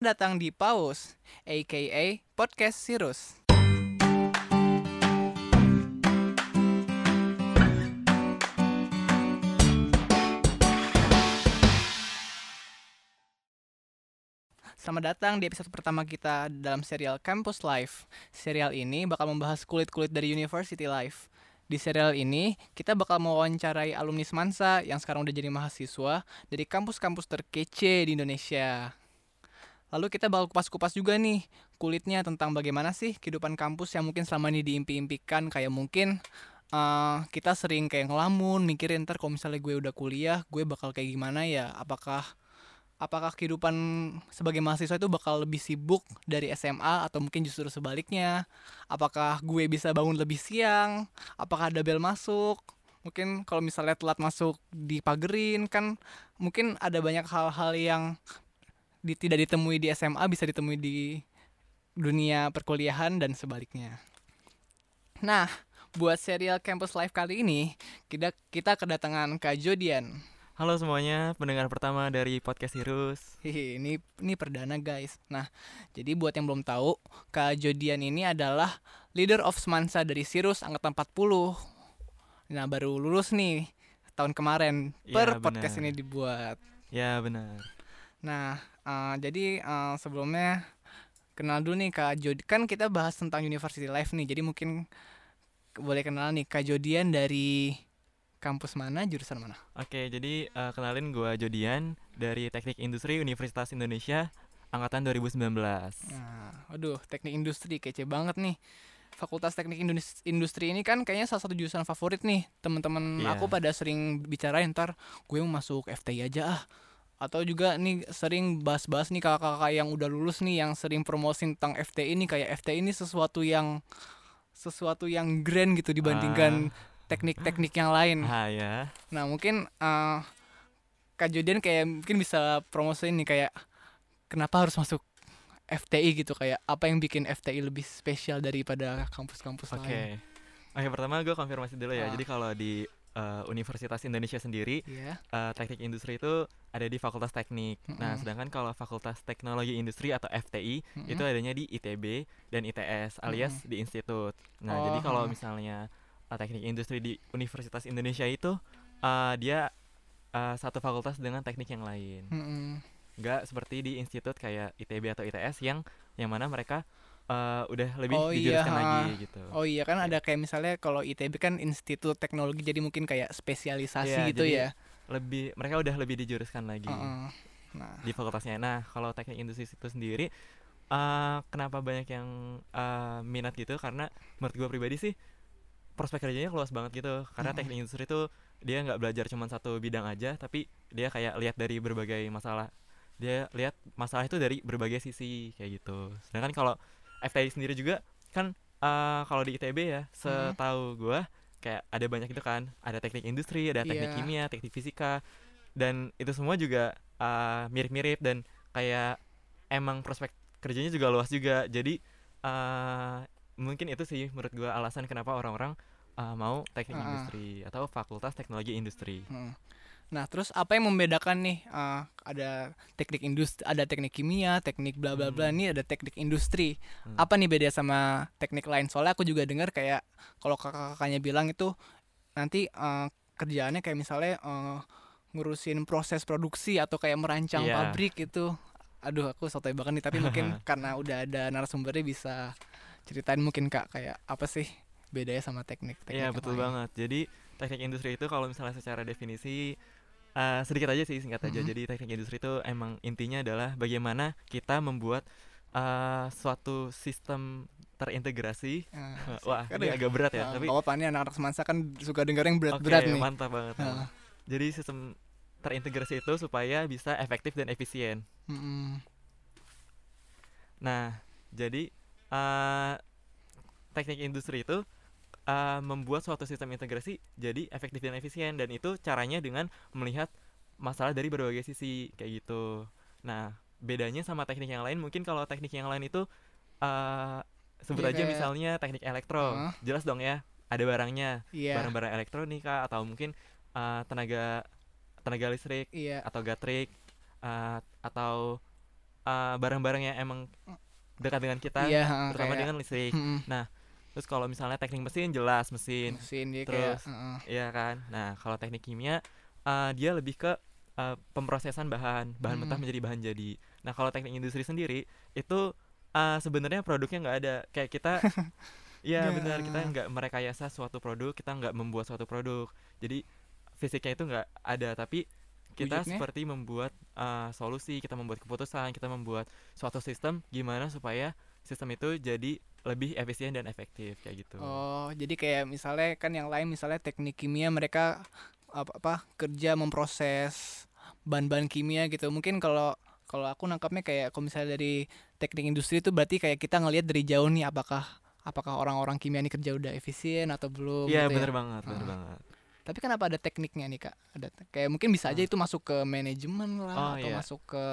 datang di Paus, aka Podcast Sirus. Selamat datang di episode pertama kita dalam serial Campus Life. Serial ini bakal membahas kulit-kulit dari University Life. Di serial ini, kita bakal mewawancarai alumni Semansa yang sekarang udah jadi mahasiswa dari kampus-kampus terkece di Indonesia. Lalu kita bakal kupas-kupas juga nih kulitnya tentang bagaimana sih kehidupan kampus yang mungkin selama ini diimpi-impikan. Kayak mungkin uh, kita sering kayak ngelamun mikirin ntar kalau misalnya gue udah kuliah gue bakal kayak gimana ya? Apakah apakah kehidupan sebagai mahasiswa itu bakal lebih sibuk dari SMA atau mungkin justru sebaliknya? Apakah gue bisa bangun lebih siang? Apakah ada bel masuk? Mungkin kalau misalnya telat masuk dipagerin kan mungkin ada banyak hal-hal yang di, tidak ditemui di SMA bisa ditemui di dunia perkuliahan dan sebaliknya. Nah, buat serial Campus Life kali ini kita kita kedatangan Kak Jodian. Halo semuanya, pendengar pertama dari podcast Hirus. Hihi, ini ini perdana guys. Nah, jadi buat yang belum tahu, Kak Jodian ini adalah leader of Semansa dari Sirus angkatan 40. Nah, baru lulus nih tahun kemarin Ya, per podcast benar. ini dibuat. Ya benar. Nah, eh, jadi eh, sebelumnya kenal dulu nih Kak Jod. Kan kita bahas tentang University Life nih. Jadi mungkin boleh kenal nih Kak Jodian dari kampus mana, jurusan mana? Oke, jadi eh, kenalin gua Jodian dari Teknik Industri Universitas Indonesia angkatan 2019. Nah, aduh, teknik industri kece banget nih. Fakultas Teknik Indus- Industri ini kan kayaknya salah satu jurusan favorit nih. Temen-temen Iya. aku pada sering bicara ntar gue mau masuk FTI aja ah. Atau juga nih sering bahas-bahas nih kakak-kakak yang udah lulus nih yang sering promosi tentang FTI ini kayak FTI ini sesuatu yang sesuatu yang grand gitu dibandingkan teknik-teknik yang lain. Ah ya. Nah mungkin eh Kak Jodian kayak mungkin bisa promosiin nih kayak kenapa harus masuk FTI gitu kayak apa yang bikin FTI lebih spesial daripada kampus-kampus Oke. lain. Oke, pertama gua konfirmasi dulu ya. Ah. Jadi kalau di eh, Universitas Indonesia sendiri Iya. eh, Teknik Industri itu ada di Fakultas Teknik. Nah, Mm-mm. sedangkan kalau Fakultas Teknologi Industri atau FTI Mm-mm. itu adanya di ITB dan ITS alias di institut. Nah, Oh, jadi kalau heeh. misalnya uh, teknik industri di Universitas Indonesia itu uh, dia uh, satu fakultas dengan teknik yang lain. Mm-mm. Enggak seperti di institut kayak ITB atau ITS yang yang mana mereka uh, udah lebih Oh, iya, dijuruskan ha. lagi gitu. Oh iya kan ada kayak misalnya kalau ITB kan Institut Teknologi jadi mungkin kayak spesialisasi Iya, gitu ya. Lebih mereka udah lebih dijuruskan lagi Heeh. Nah, di fakultasnya. Nah, kalau teknik industri itu sendiri uh, kenapa banyak yang uh, minat gitu karena menurut gue pribadi sih prospek kerjanya luas banget gitu karena Mm-mm. teknik industri itu dia nggak belajar cuma satu bidang aja tapi dia kayak lihat dari berbagai masalah dia lihat masalah itu dari berbagai sisi kayak gitu sedangkan kalau FTI sendiri juga kan uh, kalau di ITB ya setahu gua kayak ada banyak itu kan ada teknik industri ada teknik Iya. kimia teknik fisika dan itu semua juga uh, mirip-mirip dan kayak emang prospek kerjanya juga luas juga jadi uh, mungkin itu sih menurut gua alasan kenapa orang-orang uh, mau teknik Ah. industri atau fakultas teknologi industri mm. Nah, terus apa yang membedakan nih eh, ada teknik industri, ada teknik kimia, teknik bla bla bla, Hmm. ini ada teknik industri. Hmm. Apa nih beda sama teknik lain? Soalnya aku juga dengar kayak kalau kakak-kakaknya bilang itu nanti eh, kerjaannya kayak misalnya eh, ngurusin proses produksi atau kayak merancang Iya. pabrik itu. Aduh, aku sotoy banget nih, tapi mungkin karena udah ada narasumbernya bisa ceritain mungkin Kak kayak apa sih bedanya sama teknik teknik yang Iya betul lain? banget. Jadi teknik industri itu kalau misalnya secara definisi uh, sedikit aja sih singkat aja. Mhm. Jadi teknik industri itu emang intinya adalah bagaimana kita membuat uh, suatu sistem terintegrasi. Eh, Wah, Aduh ini ya. agak berat ya. Nah, Tapi apa-apa nih anak-anak semansa kan suka denger yang berat-berat nih. mantap banget. Heeh. Jadi sistem terintegrasi itu supaya bisa efektif dan efisien. Mm-mm. Nah, jadi uh, teknik industri itu uh, membuat suatu sistem integrasi jadi efektif dan efisien dan itu caranya dengan melihat masalah dari berbagai sisi kayak gitu. Nah, bedanya sama teknik yang lain mungkin kalau teknik yang lain itu uh, sebut Iya, aja kayak- misalnya teknik elektro. Heeh. Jelas dong ya, ada barangnya, Iya. barang-barang elektronika atau mungkin uh, tenaga tenaga listrik Iya. atau gatrik uh, atau uh, barang-barang yang emang dekat dengan kita Iya, heeh, terutama kayak- dengan listrik Mm-mm. terus kalau misalnya teknik mesin jelas mesin mesin dia terus, kayak. Iya kan. Nah, kalau teknik kimia uh, dia lebih ke uh, pemrosesan bahan, bahan mentah Mm. menjadi bahan jadi. Nah, kalau teknik industri sendiri itu uh, sebenarnya produknya nggak ada. Kayak kita Iya Ya. benar kita nggak merekayasa suatu produk, kita nggak membuat suatu produk. Jadi fisiknya itu nggak ada, tapi kita Wujudnya? seperti membuat uh, solusi, kita membuat keputusan, kita membuat suatu sistem gimana supaya sistem itu jadi lebih efisien dan efektif kayak gitu. Oh, jadi kayak misalnya kan yang lain misalnya teknik kimia mereka apa apa kerja memproses bahan-bahan kimia gitu. Mungkin kalau kalau aku nangkapnya kayak kalau misalnya dari teknik industri itu berarti kayak kita ngelihat dari jauh nih apakah apakah orang-orang kimia ini kerja udah efisien atau belum Iya gitu ya. bener banget, bener Ah. banget. Tapi kenapa ada tekniknya nih Kak? Ada kayak mungkin bisa aja Ah. itu masuk ke manajemen lah Oh, atau iya. masuk ke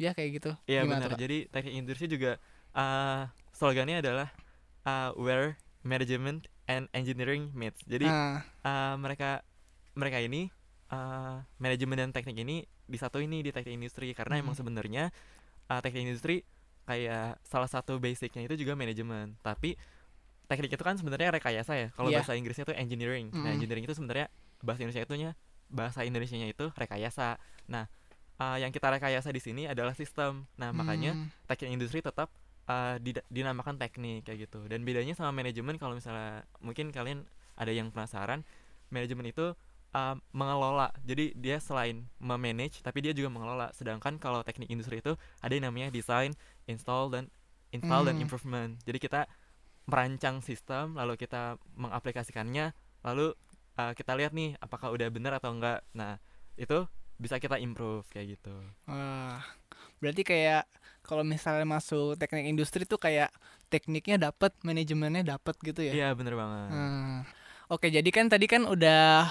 ya kayak gitu. Iya benar. Jadi teknik industri juga uh, slogannya adalah uh, where management and engineering meets. Jadi Ah, uh, mereka mereka ini uh, manajemen dan teknik ini disatu ini di teknik industri karena emang Hmm. sebenarnya uh, teknik industri kayak salah satu basicnya itu juga manajemen. Tapi teknik itu kan sebenarnya rekayasa ya. Kalau Iya. bahasa Inggrisnya itu engineering. Nah, Mm-mm. engineering itu sebenarnya bahasa Indonesia itunya bahasa Indonesianya itu rekayasa. Nah, uh, yang kita rekayasa di sini adalah sistem. Nah, makanya hmm, teknik industri tetap uh, dida- dinamakan teknik kayak gitu. Dan bedanya sama manajemen kalau misalnya mungkin kalian ada yang penasaran manajemen itu uh, mengelola. Jadi dia selain memanage tapi dia juga mengelola. Sedangkan kalau teknik industri itu ada yang namanya design install dan install dan Hmm. improvement. Jadi kita merancang sistem lalu kita mengaplikasikannya lalu uh, kita lihat nih apakah udah benar atau enggak. Nah itu bisa kita improve kayak gitu. Wah, berarti kayak kalau misalnya masuk teknik industri tuh kayak tekniknya dapat, manajemennya dapat gitu ya. iya bener banget Hmm. Oke, jadi kan tadi kan udah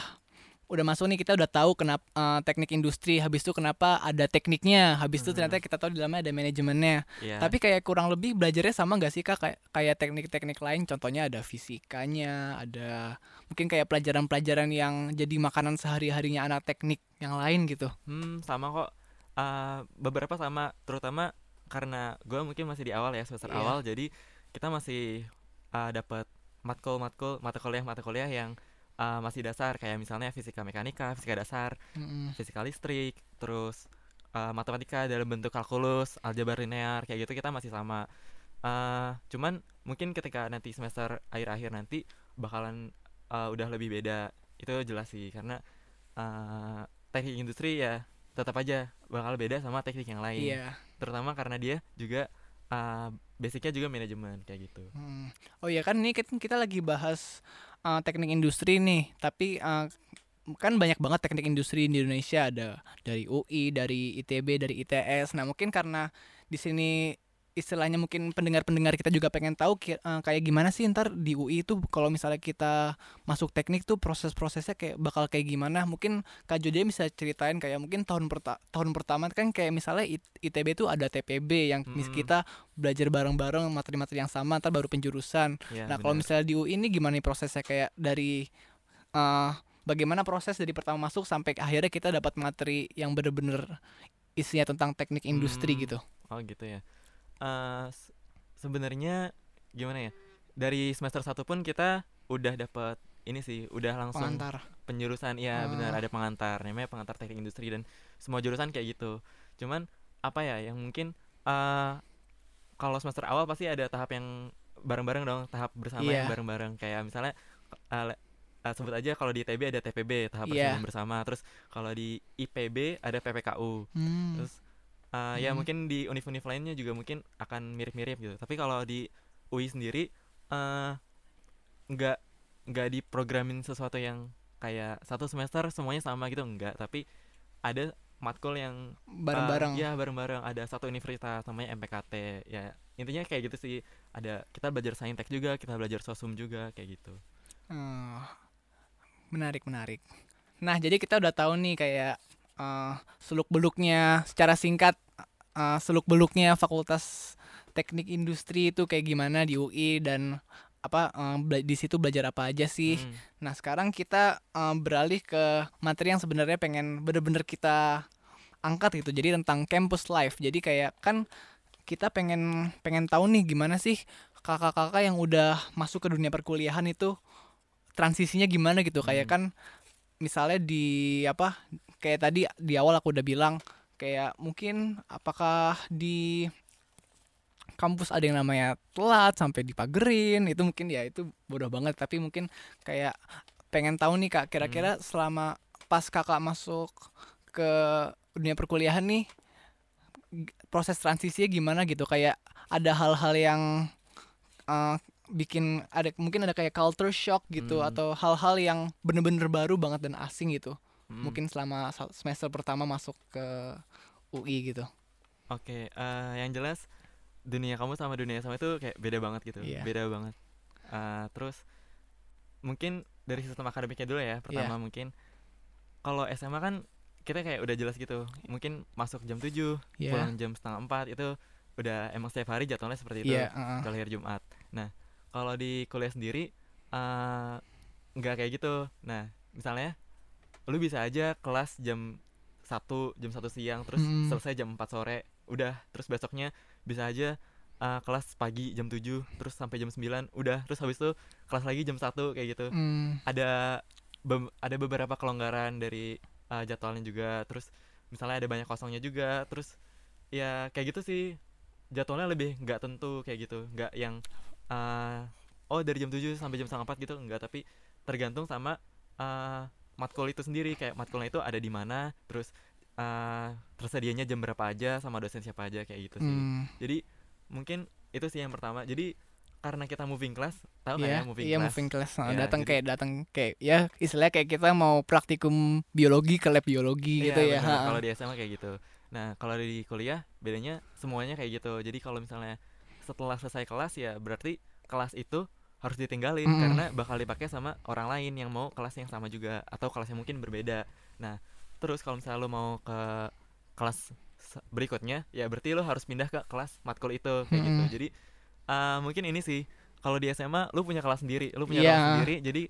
udah masuk nih kita udah tahu kenapa eh, teknik industri, habis itu kenapa ada tekniknya, habis itu Mhm. ternyata kita tahu di dalamnya ada manajemennya. Iya. Tapi kayak kurang lebih belajarnya sama nggak sih kak kayak kayak teknik-teknik lain? Contohnya ada fisikanya, ada mungkin kayak pelajaran-pelajaran yang jadi makanan sehari-harinya anak teknik yang lain gitu. Hmm, sama kok. Uh, beberapa sama, terutama karena gue mungkin masih di awal ya semester Iya. awal, jadi kita masih uh, dapat matkul-matkul mata kuliah mata kuliah yang uh, masih dasar kayak misalnya fisika mekanika, fisika dasar, Mm-mm. fisika listrik, terus uh, matematika dalam bentuk kalkulus, aljabar linear kayak gitu kita masih sama. Uh, cuman mungkin ketika nanti semester akhir-akhir nanti bakalan uh, udah lebih beda itu jelas sih karena uh, teknik industri ya tetap aja bakal beda sama teknik yang lain Iya. terutama karena dia juga uh, basicnya juga manajemen kayak gitu Hmm. Oh iya kan ini kita, kita lagi bahas uh, teknik industri nih, tapi uh, kan banyak banget teknik industri di Indonesia ada dari UI, dari ITB, dari ITS. Nah mungkin karena di sini istilahnya mungkin pendengar-pendengar kita juga pengen tahu uh, kayak gimana sih ntar di UI itu kalau misalnya kita masuk teknik tuh proses-prosesnya kayak bakal kayak gimana? Mungkin Kak Jodie bisa ceritain kayak mungkin tahun perta tahun pertama kan kayak misalnya ITB tuh ada TPB yang mis- Mm-mm. kita belajar bareng-bareng materi-materi yang sama ntar baru penjurusan. Ya nah kalau misalnya di UI ini gimana nih prosesnya? Kayak dari eh bagaimana proses dari pertama masuk sampai akhirnya kita dapat materi yang bener-bener isinya tentang teknik industri Hmm. gitu? Oh gitu ya Eh, s- sebenarnya gimana ya dari semester satu pun kita udah dapat ini sih udah langsung pengantar penjurusan iya benar Ah. ada pengantar namanya pengantar teknik industri dan semua jurusan kayak gitu cuman apa ya yang mungkin eh kalau semester awal pasti ada tahap yang bareng-bareng dong tahap bersama yang Iya. bareng-bareng kayak misalnya le- eh, sebut aja kalau di ITB ada TPB tahap Iya. perjuangan bersama terus kalau di IPB ada PPKU Hmm. terus eh, ya Hmm. mungkin di univ-univ lainnya juga mungkin akan mirip-mirip gitu. Tapi kalau di UI sendiri eh nggak nggak diprogramin sesuatu yang kayak satu semester semuanya sama gitu enggak tapi ada matkul yang bareng-bareng. ya bareng-bareng. Ada satu universitas namanya MPKT ya intinya kayak gitu sih. Ada kita belajar saintek juga kita belajar sosum juga kayak gitu. Hmm. menarik menarik. Nah jadi kita udah tahu nih kayak eh, seluk beluknya secara singkat eh, seluk beluknya fakultas teknik industri itu kayak gimana di UI dan apa bela- di situ belajar apa aja sih Hmm, Nah sekarang kita eh, beralih ke materi yang sebenarnya pengen bener-bener kita angkat gitu. Jadi tentang campus life. Jadi kayak kan kita pengen pengen tahu nih gimana sih kakak-kakak yang udah masuk ke dunia perkuliahan itu transisinya gimana gitu. Kayak Hmm. kan misalnya di apa kayak tadi di awal aku udah bilang kayak mungkin apakah di kampus ada yang namanya telat sampai dipagerin itu mungkin ya itu bodoh banget. Tapi mungkin kayak pengen tahu nih kak kira-kira selama pas kakak masuk ke dunia perkuliahan nih proses transisinya gimana gitu? Kayak ada hal-hal yang eh, bikin ada mungkin ada kayak culture shock gitu Hmm. atau hal-hal yang bener-bener baru banget dan asing gitu Hmm. mungkin selama semester pertama masuk ke UI gitu Oke, eh, yang jelas dunia kamu sama dunia SMA itu kayak beda banget gitu, Iya. beda banget. Eh, terus mungkin dari sistem akademiknya dulu ya. Pertama mungkin kalau SMA kan kita kayak udah jelas gitu. Mungkin masuk jam 7, ya pulang jam setengah 4 itu udah emang setiap hari jadwalnya seperti itu. iya heeh. Kalau hari Jumat. Nah, kalau di kuliah sendiri eh nggak kayak gitu. Nah, misalnya lu bisa aja kelas jam 1, jam 1 siang terus Mm. selesai jam 4 sore. Udah, terus besoknya bisa aja eh, kelas pagi jam 7 terus sampai jam 9 udah. Terus habis itu kelas lagi jam 1 kayak gitu. Hmm, Ada bem- ada beberapa kelonggaran dari eh, jadwalnya juga. Terus misalnya ada banyak kosongnya juga. Terus ya kayak gitu sih. Jadwalnya lebih nggak tentu kayak gitu. Nggak yang eh, oh dari jam 7 sampai jam setengah 4 gitu. Enggak tapi tergantung sama eh, matkul itu sendiri kayak matkulnya itu ada di mana terus eh, tersedianya jam berapa aja sama dosen siapa aja kayak gitu sih hmm. jadi mungkin itu sih yang pertama jadi karena kita moving class tahu nggak Iya, ya moving iya class moving class. Nah, Iya, datang kayak datang kayak ya istilahnya kayak kita mau praktikum biologi ke lab biologi gitu Iya, ya. Kalau di SMA kayak gitu. Nah, kalau di kuliah bedanya semuanya kayak gitu. Jadi kalau misalnya setelah selesai kelas ya berarti kelas itu harus ditinggalin Mm-mm. karena bakal dipakai sama orang lain yang mau kelas yang sama juga atau kelas yang mungkin berbeda. Nah, terus kalau misalnya lo mau ke kelas berikutnya ya berarti lo harus pindah ke kelas matkul itu kayak gitu. Mm-mm. Jadi eh, mungkin ini sih kalau di SMA lu punya kelas sendiri, lu punya Iya. kelas sendiri jadi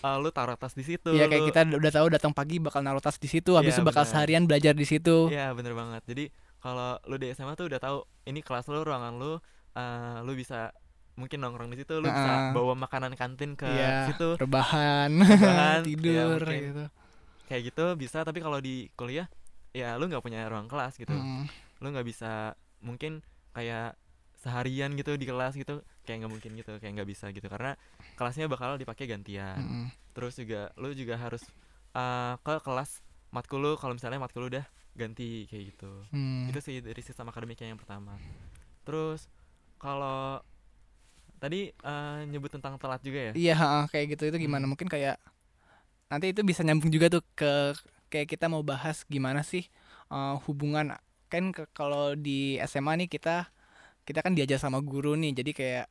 eh, lu taruh tas di situ. Iya kayak lu- kita udah tahu datang pagi bakal naruh tas di situ, habis Iya, itu bakal bener. seharian belajar di situ. Iya bener banget. Jadi kalau lu di SMA tuh udah tahu ini kelas lu, ruangan lu, eh, lu bisa mungkin nongkrong di situ, lu bisa bawa makanan kantin ke Iya, situ, rebahan, Rebahan, tidur mungkin. gitu. kayak gitu bisa. Tapi kalau di kuliah, ya lu nggak punya ruang kelas gitu, Mm, lu nggak bisa mungkin kayak seharian gitu di kelas gitu, kayak nggak mungkin gitu, kayak nggak bisa gitu karena kelasnya bakal dipakai gantian. mm, Terus juga lu juga harus eh, ke kelas matkul lu kalau misalnya matkul lu udah ganti kayak gitu. mm. itu sih dari sistem akademiknya yang pertama terus kalau tadi eh, nyebut tentang telat juga ya Iya, kayak gitu itu gimana? Hmm. Mungkin kayak nanti itu bisa nyambung juga tuh ke kayak kita mau bahas gimana sih eh, hubungan kan ke- kalau di SMA nih kita kita kan diajar sama guru nih. Jadi kayak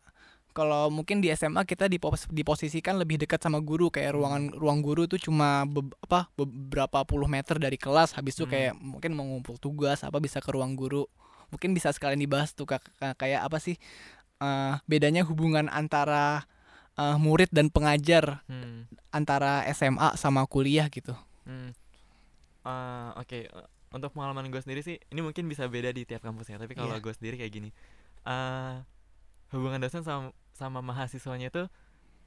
kalau mungkin di SMA kita dipos- diposisikan lebih dekat sama guru kayak Hmm. ruangan ruang guru tuh cuma be- apa beberapa puluh meter dari kelas habis itu Hmm. kayak mungkin mau ngumpul tugas apa bisa ke ruang guru mungkin bisa sekalian dibahas tuh Kak, kayak apa sih eh, bedanya hubungan antara eh, murid dan pengajar hmm, antara SMA sama kuliah gitu. hmm. Eh, oke eh, untuk pengalaman gue sendiri sih ini mungkin bisa beda di tiap kampus ya tapi kalau Iya. gue sendiri kayak gini eh hubungan dosen sama sama mahasiswanya itu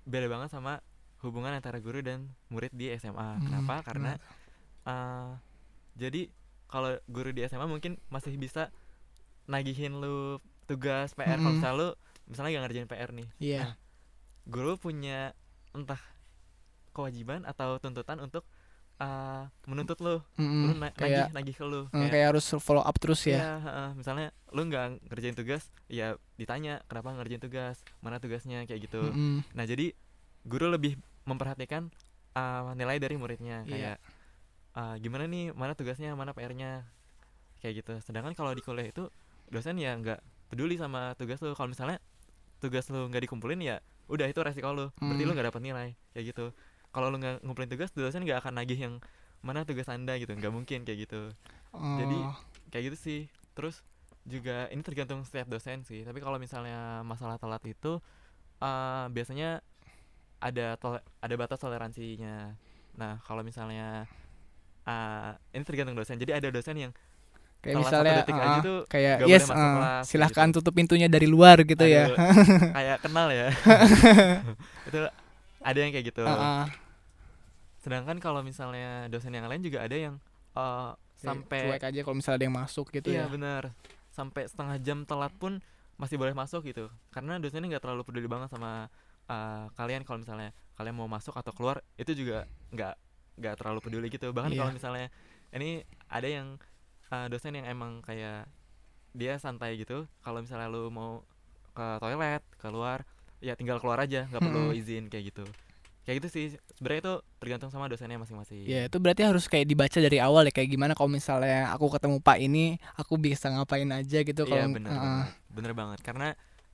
beda banget sama hubungan antara guru dan murid di SMA Hmm, kenapa karena eh jadi kalau guru di SMA mungkin masih bisa nagihin lu tugas PR kalau Mm-mm. misalnya lu misalnya gak ngerjain PR nih Iya. Nah, guru punya entah kewajiban atau tuntutan untuk eh, menuntut lu Mm-mm, lu na- kayak nagih nagih ke lu mm, kayak harus follow up terus ya. Iya, heeh. misalnya lu nggak ngerjain tugas ya ditanya kenapa ngerjain tugas mana tugasnya kayak gitu Mm-mm. nah jadi guru lebih memperhatikan uh, nilai dari muridnya Iya. kayak uh, gimana nih mana tugasnya mana PR-nya kayak gitu sedangkan kalau di kuliah itu dosen ya nggak peduli sama tugas lu. Kalau misalnya tugas lu nggak dikumpulin ya udah itu resiko lu. Berarti Hmm. lu nggak dapat nilai kayak gitu. Kalau lu nggak ngumpulin tugas dosen nggak akan nagih yang mana tugas anda gitu. Nggak mungkin kayak gitu. Jadi, Oh, kayak gitu sih. Terus juga ini tergantung setiap dosen sih. Tapi kalau misalnya masalah telat itu eh, biasanya ada tole- ada batas toleransinya. Nah kalau misalnya uh, ini tergantung dosen. Jadi ada dosen yang kayak misalnya detik uh, aja uh, tuh kayak yes uh, kelas, silahkan gitu. tutup pintunya dari luar gitu ya. Aduh, kayak kenal ya. Itu ada yang kayak gitu. Uh, uh, sedangkan kalau misalnya dosen yang lain juga ada yang uh, sampai cuek aja kalau misalnya ada yang masuk gitu iya ya. benar. Sampai setengah jam telat pun masih boleh masuk gitu. Karena dosennya nggak terlalu peduli banget sama uh, kalian kalau misalnya kalian mau masuk atau keluar itu juga nggak nggak terlalu peduli gitu. Bahkan Iya. kalau misalnya ini ada yang uh, dosen yang emang kayak dia santai gitu kalau misalnya lu mau ke toilet keluar ya tinggal keluar aja nggak perlu Mm-mm. izin kayak gitu kayak gitu sih sebenarnya itu tergantung sama dosennya masing-masing Ya itu berarti harus kayak dibaca dari awal ya kayak gimana kalau misalnya aku ketemu Pak ini aku bisa ngapain aja gitu Iya kalau bener uh, uh. banget, bener banget karena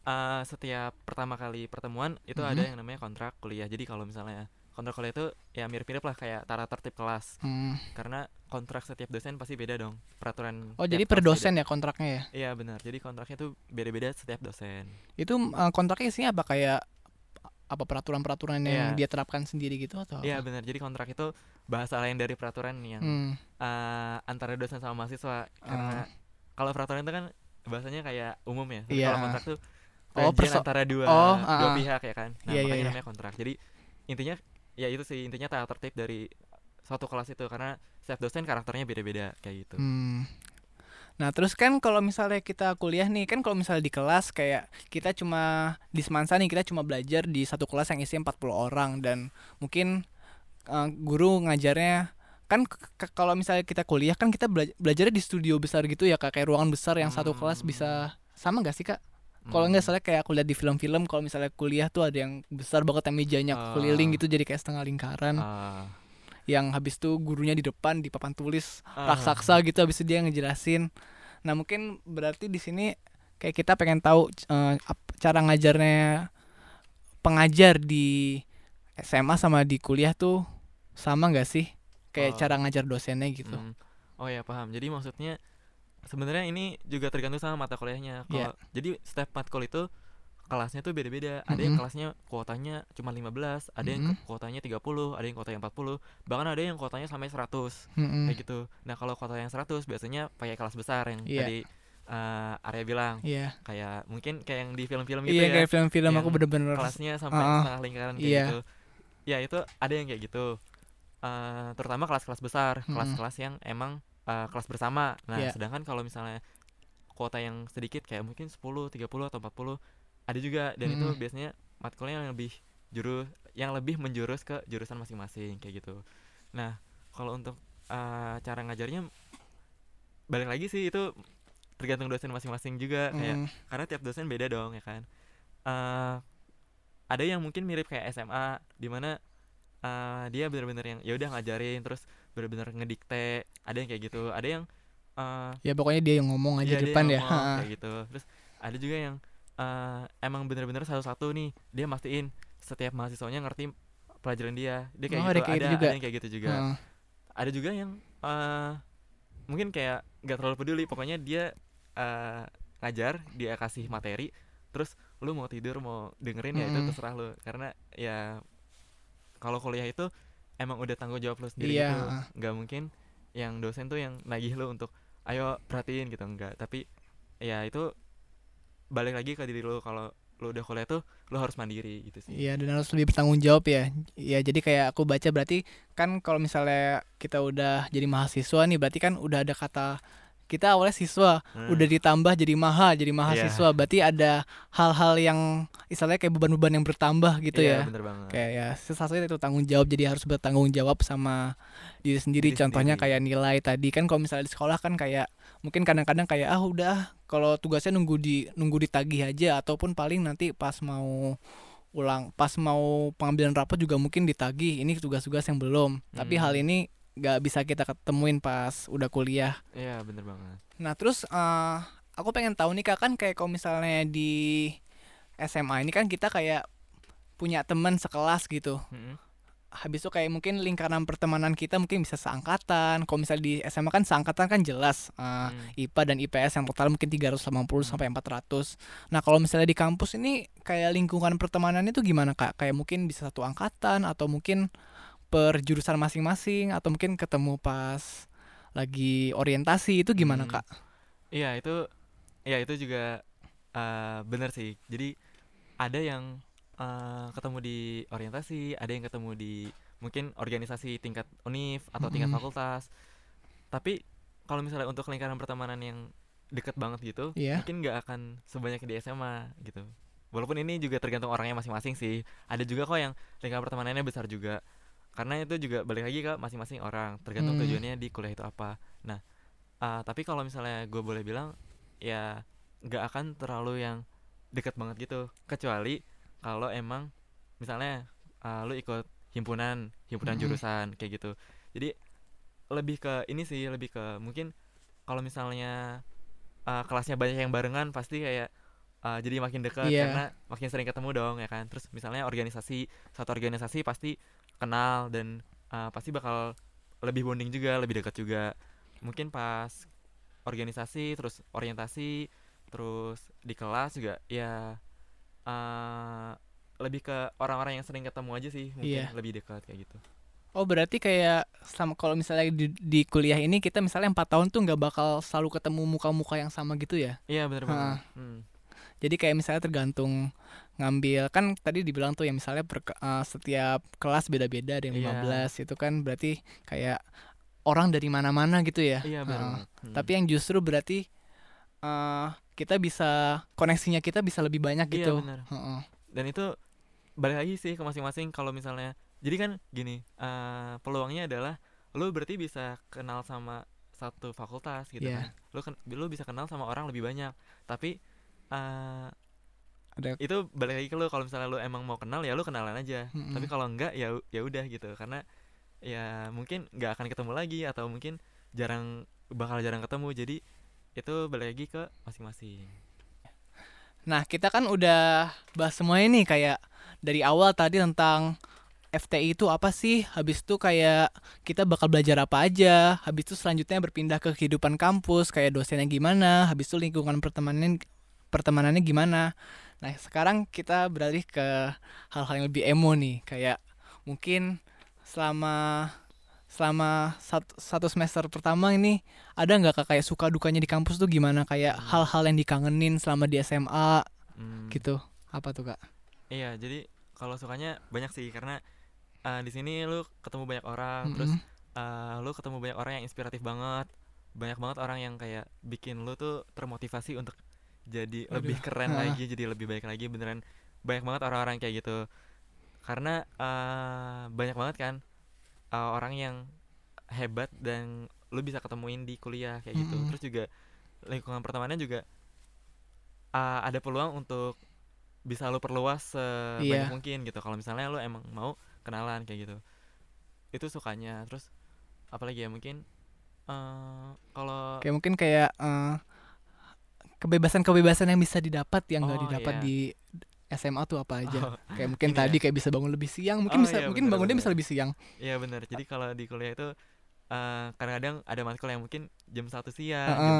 uh, setiap pertama kali pertemuan itu ada Mhm. yang namanya kontrak kuliah. Jadi kalau misalnya kontrak kuliah itu ya mirip-mirip lah kayak tata tertib kelas. Hmm. Karena kontrak setiap dosen pasti beda dong peraturan. Oh jadi per kelas beda. dosen ya kontraknya ya? Iya benar. Jadi kontraknya tuh beda-beda setiap dosen. Itu uh, kontraknya isinya apa kayak apa peraturan-peraturan yang Iya. dia terapkan sendiri gitu atau Iya apa? benar. Jadi kontrak itu bahasa lain dari peraturan yang Hmm. uh, antara dosen sama mahasiswa. Karena kalau peraturan itu kan bahasanya kayak umum ya. Tapi Iya. Kalau kontrak tuh Oh, perso- antara dua Oh, dua ah, pihak ya kan. Nah, Iya, iya, makanya iya. namanya kontrak. Jadi intinya ya itu sih intinya tata tertib dari suatu kelas itu karena setiap dosen karakternya beda-beda kayak gitu. Hmm. Nah terus kan kalau misalnya kita kuliah nih kan kalau misalnya di kelas kayak kita cuma di Semansa nih kita cuma belajar di satu kelas yang isinya 40 orang dan mungkin uh, guru ngajarnya kan kalau misalnya kita kuliah kan kita bela- belajarnya di studio besar gitu ya kak kayak ruangan besar yang satu kelas bisa sama nggak sih kak? Kalau nggak Hmm. salah kayak aku lihat di film-film kalau misalnya kuliah tuh ada yang besar banget yang mejanya Ah. keliling gitu jadi kayak setengah lingkaran Ah, yang habis itu gurunya di depan di papan tulis ah. raksasa gitu habis itu dia ngejelasin nah mungkin berarti di sini kayak kita pengen tahu ap- cara ngajarnya pengajar di SMA sama di kuliah tuh sama nggak sih kayak Oh. cara ngajar dosennya gitu Hmm. Oh ya paham. Jadi maksudnya sebenarnya ini juga tergantung sama mata kuliahnya. Kalau Iya. jadi setiap matkul itu kelasnya tuh beda-beda. Ada yang Mm-mm. kelasnya kuotanya cuma 15, ada yang Mm-mm. kuotanya 30, ada yang kuotanya 40, bahkan ada yang kuotanya sampai 100 Mm-mm. kayak gitu. Nah, kalau kuota yang 100 biasanya pakai kelas besar yang Iya. tadi eh, Arya bilang iya kayak mungkin kayak yang di film-film gitu iya ya. kayak film-film aku yang bener-bener kelasnya sampai Ah, setengah lingkaran kayak iya. gitu. Ya itu ada yang kayak gitu. Eh, terutama kelas-kelas besar, kelas-kelas yang emang eh, kelas bersama. Nah, Iya. sedangkan kalau misalnya kuota yang sedikit kayak mungkin 10, 30 atau 40 ada juga dan itu Mm-mm. biasanya matkulnya yang lebih jurus yang lebih menjurus ke jurusan masing-masing kayak gitu. Nah, kalau untuk eh, cara ngajarnya balik lagi sih itu tergantung dosen masing-masing juga kayak Mm, karena tiap dosen beda dong ya kan eh ada yang mungkin mirip kayak SMA di mana eh, dia bener-bener yang ya udah ngajarin terus bener-bener ngedikte ada yang kayak gitu ada yang eh ya pokoknya dia yang ngomong aja iya, di depan ya. ngomong kayak gitu. Terus ada juga yang eh emang bener-bener satu-satu nih dia mastiin setiap mahasiswanya ngerti pelajaran dia. Dia kayak Oh, gitu ada kayak gitu ada juga. ada yang kayak gitu juga. Heeh. ada juga yang eh mungkin kayak nggak terlalu peduli pokoknya dia eh ngajar dia kasih materi terus lu mau tidur mau dengerin ya itu terserah lu. Karena ya kalau kuliah itu emang udah tanggung jawab lu sendiri Iya, gitu. Nggak mungkin yang dosen tuh yang nagih lu untuk ayo perhatiin gitu. Enggak tapi ya itu balik lagi ke diri lu. Kalau lu udah kuliah tuh lu harus mandiri gitu sih. Iya dan harus lebih bertanggung jawab ya. Iya jadi kayak aku baca berarti kan kalau misalnya kita udah jadi mahasiswa nih berarti kan udah ada kata kita awalnya siswa Hmm. udah ditambah jadi maha jadi mahasiswa berarti ada hal-hal yang istilahnya kayak beban-beban yang bertambah gitu Iya, ya. bener banget Kayak ya satunya itu tanggung jawab jadi harus bertanggung jawab sama diri sendiri. Diri Contohnya sendiri. kayak nilai tadi kan kalau misalnya di sekolah kan kayak mungkin kadang-kadang kayak ah udah kalau tugasnya nunggu di nunggu ditagih aja ataupun paling nanti pas mau ulang pas mau pengambilan rapot juga mungkin ditagih ini tugas-tugas yang belum tapi Hmm. hal ini nggak bisa kita ketemuin pas udah kuliah iya bener banget nah terus eh, aku pengen tahu nih kak kan kayak kalau misalnya di SMA ini kan kita kayak punya teman sekelas gitu Mm-mm. habis itu kayak mungkin lingkaran pertemanan kita mungkin bisa seangkatan kalau misalnya di SMA kan seangkatan kan jelas eh, Hmm. IPA dan IPS yang total mungkin 380 sampai 400. Nah, kalau misalnya di kampus ini kayak lingkungan pertemanan itu gimana, Kak? Kayak mungkin bisa satu angkatan atau mungkin per jurusan masing-masing atau mungkin ketemu pas lagi orientasi itu gimana Hmm. kak? Iya itu, ya itu juga eh bener sih. Jadi ada yang eh, ketemu di orientasi, ada yang ketemu di mungkin organisasi tingkat univ atau tingkat Mm-mm. fakultas. Tapi kalau misalnya untuk lingkaran pertemanan yang deket banget gitu, Iya. mungkin nggak akan sebanyak di SMA gitu. Walaupun ini juga tergantung orangnya masing-masing sih. Ada juga kok yang lingkaran pertemanannya besar juga. Karena itu juga balik lagi ke masing-masing orang, tergantung Hmm. tujuannya di kuliah itu apa. Nah, ah, tapi kalau misalnya gue boleh bilang, ya nggak akan terlalu yang deket banget gitu. Kecuali kalau emang misalnya ah, lu ikut himpunan, himpunan Mm-mm. jurusan kayak gitu. Jadi lebih ke ini sih, lebih ke mungkin kalau misalnya uh, kelasnya banyak yang barengan pasti kayak uh, jadi makin dekat Iya. karena makin sering ketemu dong ya kan terus misalnya organisasi satu organisasi pasti kenal dan uh, pasti bakal lebih bonding juga lebih dekat juga mungkin pas organisasi terus orientasi terus di kelas juga ya uh, lebih ke orang-orang yang sering ketemu aja sih mungkin Iya. lebih dekat kayak gitu Oh berarti kayak sama kalau misalnya di, di kuliah ini kita misalnya empat tahun tuh nggak bakal selalu ketemu muka-muka yang sama gitu ya? iya bener Ha. banget hmm. Jadi kayak misalnya tergantung ngambil kan tadi dibilang tuh ya misalnya per, eh, setiap kelas beda-beda ada yang Iya. 15 itu kan berarti kayak orang dari mana-mana gitu ya. iya banget Hmm. Tapi yang justru berarti eh kita bisa koneksinya kita bisa lebih banyak Iya, gitu. benar. Heeh. dan itu balik lagi sih ke masing-masing kalau misalnya jadi kan gini eh, peluangnya adalah lu berarti bisa kenal sama satu fakultas gitu Iya. kan lu kan lu bisa kenal sama orang lebih banyak tapi eh, Ada itu balik lagi ke lu kalau misalnya lu emang mau kenal ya lu kenalan aja Mm-mm. tapi kalau enggak ya ya udah gitu karena ya mungkin nggak akan ketemu lagi atau mungkin jarang bakal jarang ketemu jadi itu balik lagi ke masing-masing Nah, kita kan udah bahas semua ini kayak dari awal tadi tentang FTI itu apa sih? Habis itu kayak kita bakal belajar apa aja? Habis itu selanjutnya berpindah ke kehidupan kampus, kayak dosennya gimana? Habis itu lingkungan pertemanan pertemanannya gimana? Nah, sekarang kita beralih ke hal-hal yang lebih emo nih, kayak mungkin selama selama satu, satu semester pertama ini ada nggak kak kayak suka dukanya di kampus tuh gimana kayak Hmm. hal-hal yang dikangenin selama di SMA Hmm. gitu apa tuh kak Iya, jadi kalau sukanya banyak sih karena uh, di sini lu ketemu banyak orang, terus Mm-mm. uh, lu ketemu banyak orang yang inspiratif banget, banyak banget orang yang kayak bikin lu tuh termotivasi untuk jadi lebih Waduh, keren ah. lagi, jadi lebih baik lagi, beneran banyak banget orang-orang kayak gitu. Karena uh, banyak banget kan uh, orang yang hebat dan lu bisa ketemuin di kuliah kayak gitu. Mm-mm. Terus juga lingkungan pertemanannya juga uh, ada peluang untuk bisa lu perluas sebanyak Iya. mungkin gitu. Kalau misalnya lu emang mau kenalan kayak gitu. Itu sukanya. Terus apalagi ya mungkin eh kalau kayak mungkin kayak eh, kebebasan-kebebasan yang bisa didapat yang nggak Oh, didapat iya. di SMA tuh apa aja Oh, kayak mungkin ini ya. tadi kayak bisa bangun lebih siang mungkin Oh, bisa iya, mungkin bener, bangunnya bener. bisa lebih siang Iya benar. Jadi kalau di kuliah itu eh kadang-kadang ada matkul yang mungkin jam satu siang, Heeh. jam,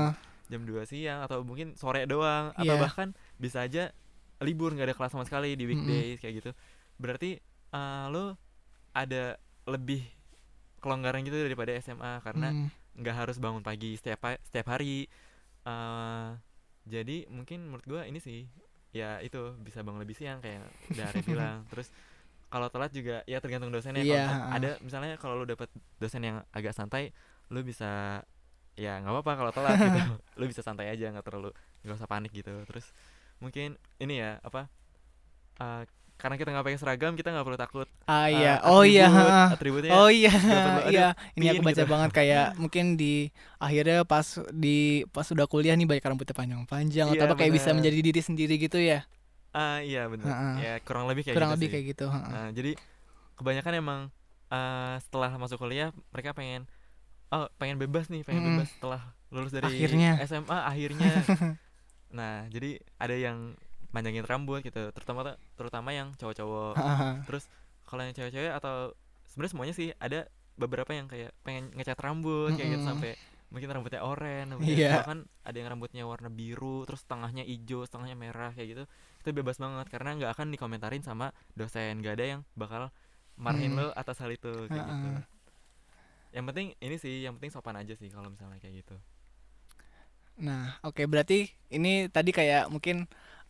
jam 2 siang atau mungkin sore doang atau Iya. bahkan bisa aja libur nggak ada kelas sama sekali di weekdays kayak gitu. Berarti eh lu ada lebih kelonggaran gitu daripada SMA karena Hmm. nggak harus bangun pagi setiap setiap hari. eh jadi mungkin menurut gua ini sih ya itu bisa bangun lebih siang kayak Arya bilang. Terus kalau telat juga ya tergantung dosennya. Kalau misal- heeh. ada misalnya kalau lu dapet dosen yang agak santai, lu bisa ya nggak apa-apa kalau telat gitu. lu bisa santai aja nggak terlalu nggak usah panik gitu. Terus mungkin ini ya apa? eh, karena kita nggak pakai seragam kita nggak perlu takut ah eh, iya oh iya atributnya oh iya iya ini aku baca gitu. banget kayak mungkin di akhirnya pas di pas udah kuliah nih banyak rambutnya panjang-panjang atau Iya, apa kayak bisa menjadi diri sendiri gitu ya Ah iya benar. Heeh. Ya kurang lebih kayak kurang gitu lebih sih. kayak gitu heeh. Nah, jadi kebanyakan emang eh, setelah masuk kuliah mereka pengen oh pengen bebas nih, pengen Mm-mm. bebas setelah lulus dari Akhirnya. SMA akhirnya. nah, jadi ada yang panjangin rambut gitu, terutama terutama yang cowok-cowok. Terus kalau yang cewek-cewek atau sebenarnya semuanya sih ada beberapa yang kayak pengen ngecat rambut kayak gitu Mm-mm. sampai mungkin rambutnya oranye, rambutnya Iya. bahkan ada yang rambutnya warna biru, terus tengahnya hijau, setengahnya merah kayak gitu. Itu bebas banget karena nggak akan dikomentarin sama dosen, nggak ada yang bakal marahin Hmm. lo atas hal itu kayak gitu Heeh. yang penting ini sih yang penting sopan aja sih kalau misalnya kayak gitu Nah, oke berarti ini tadi kayak mungkin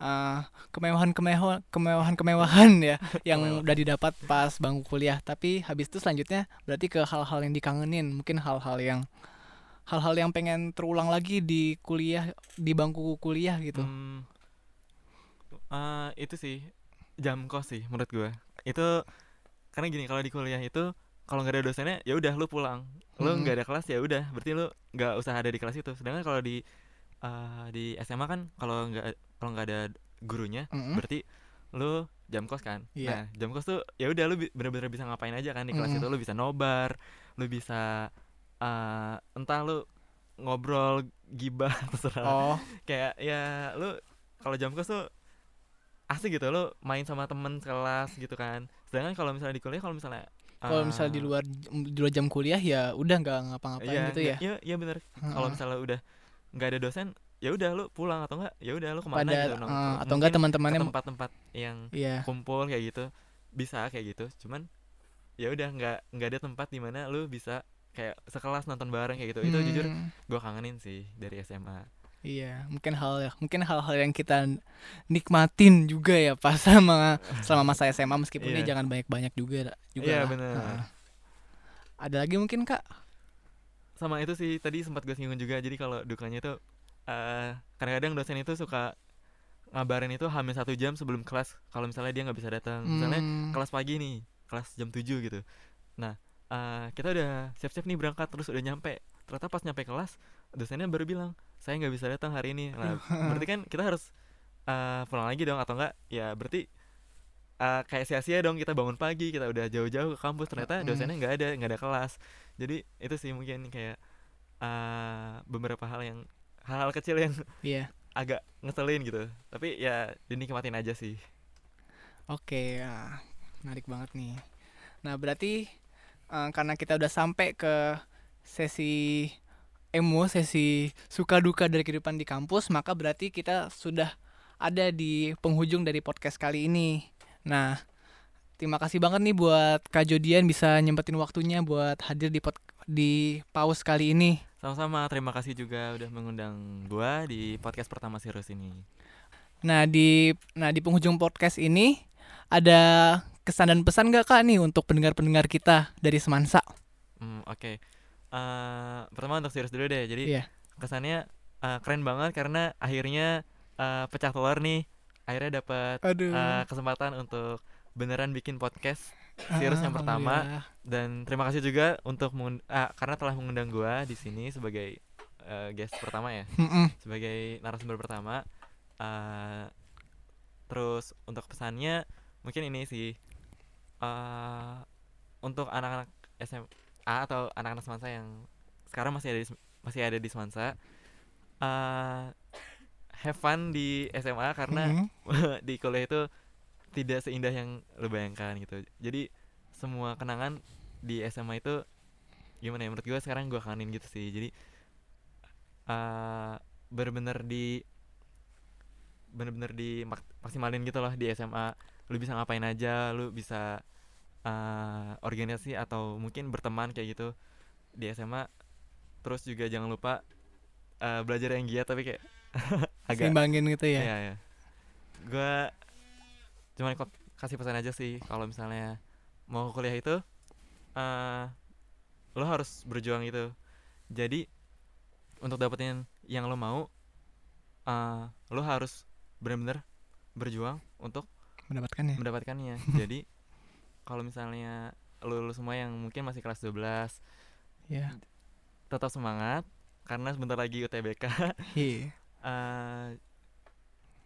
eh, kemewahan-kemewahan kemewahan-kemewahan ya yang Kemewahan. udah didapat pas bangku kuliah. Tapi habis itu selanjutnya berarti ke hal-hal yang dikangenin, mungkin hal-hal yang hal-hal yang pengen terulang lagi di kuliah di bangku kuliah gitu. Hmm, eh, itu sih jam kos sih menurut gue itu karena gini kalau di kuliah itu kalau nggak ada dosennya ya udah lu pulang lu Mm-mm. nggak ada kelas ya udah berarti lu nggak usah ada di kelas itu sedangkan kalau di eh, di SMA kan kalau nggak kalau nggak ada gurunya Mm-mm. berarti lu jam kos kan Iya. nah jam kos tuh ya udah lu bener-bener bisa ngapain aja kan di kelas Mm-mm. itu lu bisa nobar lu bisa eh, entah lu ngobrol gibah terserah Oh, kayak ya lu kalau jam kos tuh asik gitu lu main sama temen kelas gitu kan sedangkan kalau misalnya di kuliah kalau misalnya kalau misalnya di luar di luar jam kuliah ya udah nggak ngapa-ngapain iya, gitu ya. iya iya bener kalau misalnya udah nggak ada dosen ya udah lu pulang atau enggak ya udah lu ke mana Pada gitu nongkrong. atau enggak teman-temannya tempat-tempat yang iya. kumpul kayak gitu bisa kayak gitu cuman ya udah nggak nggak ada tempat di mana lu bisa kayak sekelas nonton bareng kayak gitu itu jujur Hmm. gua kangenin sih dari SMA Iya, mungkin hal ya, mungkin hal-hal yang kita nikmatin juga ya pas sama selama masa SMA meskipun dia Iya. jangan banyak-banyak juga juga Iya, lah. bener. Heeh. Ada lagi mungkin Kak? Sama itu sih tadi sempat gue singgung juga jadi kalau dukanya itu eh kadang-kadang dosen itu suka ngabarin itu hamil satu jam sebelum kelas kalau misalnya dia nggak bisa datang. Misalnya Hmm, kelas pagi nih kelas jam 7 gitu. Nah eh, kita udah siap-siap nih berangkat terus udah nyampe. Ternyata pas nyampe kelas dosennya baru bilang saya nggak bisa datang hari ini. Nah berarti kan kita harus eh, pulang lagi dong atau enggak ya berarti eh, kayak sia-sia dong kita bangun pagi kita udah jauh-jauh ke kampus ternyata dosennya nggak ada nggak ada kelas jadi itu sih mungkin kayak eh, beberapa hal yang hal-hal kecil yang Iya. agak ngeselin gitu tapi ya dinikmatin aja sih Oke, ya. menarik banget nih. Nah, berarti eh, karena kita udah sampai ke sesi emo, sesi suka duka dari kehidupan di kampus, maka berarti kita sudah ada di penghujung dari podcast kali ini. Nah, terima kasih banget nih buat Kak Jodian bisa nyempetin waktunya buat hadir di pod- di pause kali ini. sama-sama terima kasih juga udah mengundang gua di podcast pertama Sirus ini Nah, di nah di penghujung podcast ini ada kesan dan pesan gak Kak nih untuk pendengar-pendengar kita dari Semansa? Hmm, oke Eh, pertama untuk Sirus dulu deh jadi Iya. kesannya eh, keren banget karena akhirnya eh, pecah telur nih akhirnya dapat Aduh. eh, kesempatan untuk beneran bikin podcast Sirus yang pertama. Alhamdulillah. dan terima kasih juga untuk ah, karena telah mengundang gua di sini sebagai eh, guest pertama ya. Sebagai narasumber pertama. Eh, terus untuk pesannya mungkin ini sih. Eh untuk anak-anak SMA atau anak-anak Semansa yang sekarang masih ada di, masih ada di Semansa eh have fun di SMA karena Mm-mm. di kuliah itu tidak seindah yang lo bayangkan gitu. Jadi semua kenangan di SMA itu gimana ya? Menurut gue sekarang gue kangenin gitu sih. Jadi eh bener-bener di bener-bener di mak- maksimalin gitu loh di SMA lu bisa ngapain aja lu bisa eh organisasi atau mungkin berteman kayak gitu di SMA terus juga jangan lupa eh, belajar yang giat tapi kayak agak Seimbangin gitu ya. Iya, iya. Gue cuman kok kasih pesan aja sih kalau misalnya mau kuliah itu eh lo harus berjuang gitu. Jadi untuk dapetin yang lo mau eh lo harus benar-benar berjuang untuk Mendapatkannya. mendapatkannya. Jadi kalau misalnya lo, lo semua yang mungkin masih kelas 12 Ya. tetap semangat karena sebentar lagi UTBK Iya. Eh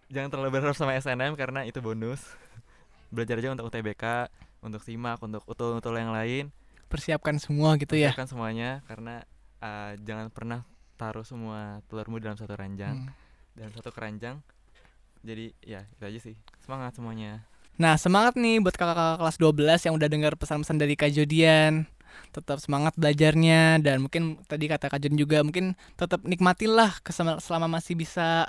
jangan terlalu berharap sama SNM karena itu bonus. Belajar aja untuk UTBK, untuk SIMAK, untuk utul-utul yang lain. Persiapkan semua gitu ya. Persiapkan semuanya karena eh, jangan pernah taruh semua telurmu dalam satu ranjang Hmm. dan satu keranjang. Jadi ya itu aja sih. Semangat semuanya. Nah, semangat nih buat kakak-kakak kelas 12 yang udah dengar pesan-pesan dari Kak Jodian. Tetap semangat belajarnya dan mungkin tadi kata Kak Jodian juga mungkin tetap nikmatilah selama masih bisa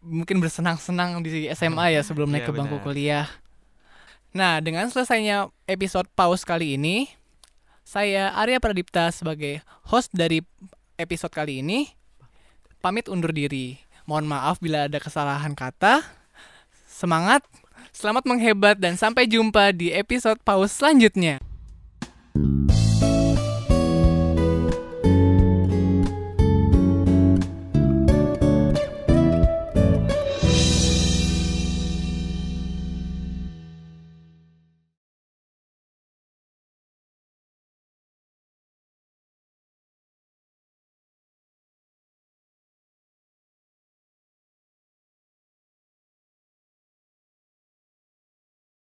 mungkin bersenang-senang di SMA ya sebelum naik Iya, ke bangku benar. kuliah. Nah, dengan selesainya episode pause kali ini, saya Arya Pradipta sebagai host dari episode kali ini pamit undur diri. Mohon maaf bila ada kesalahan kata. Semangat, selamat menghebat dan sampai jumpa di episode pause selanjutnya. Thank you.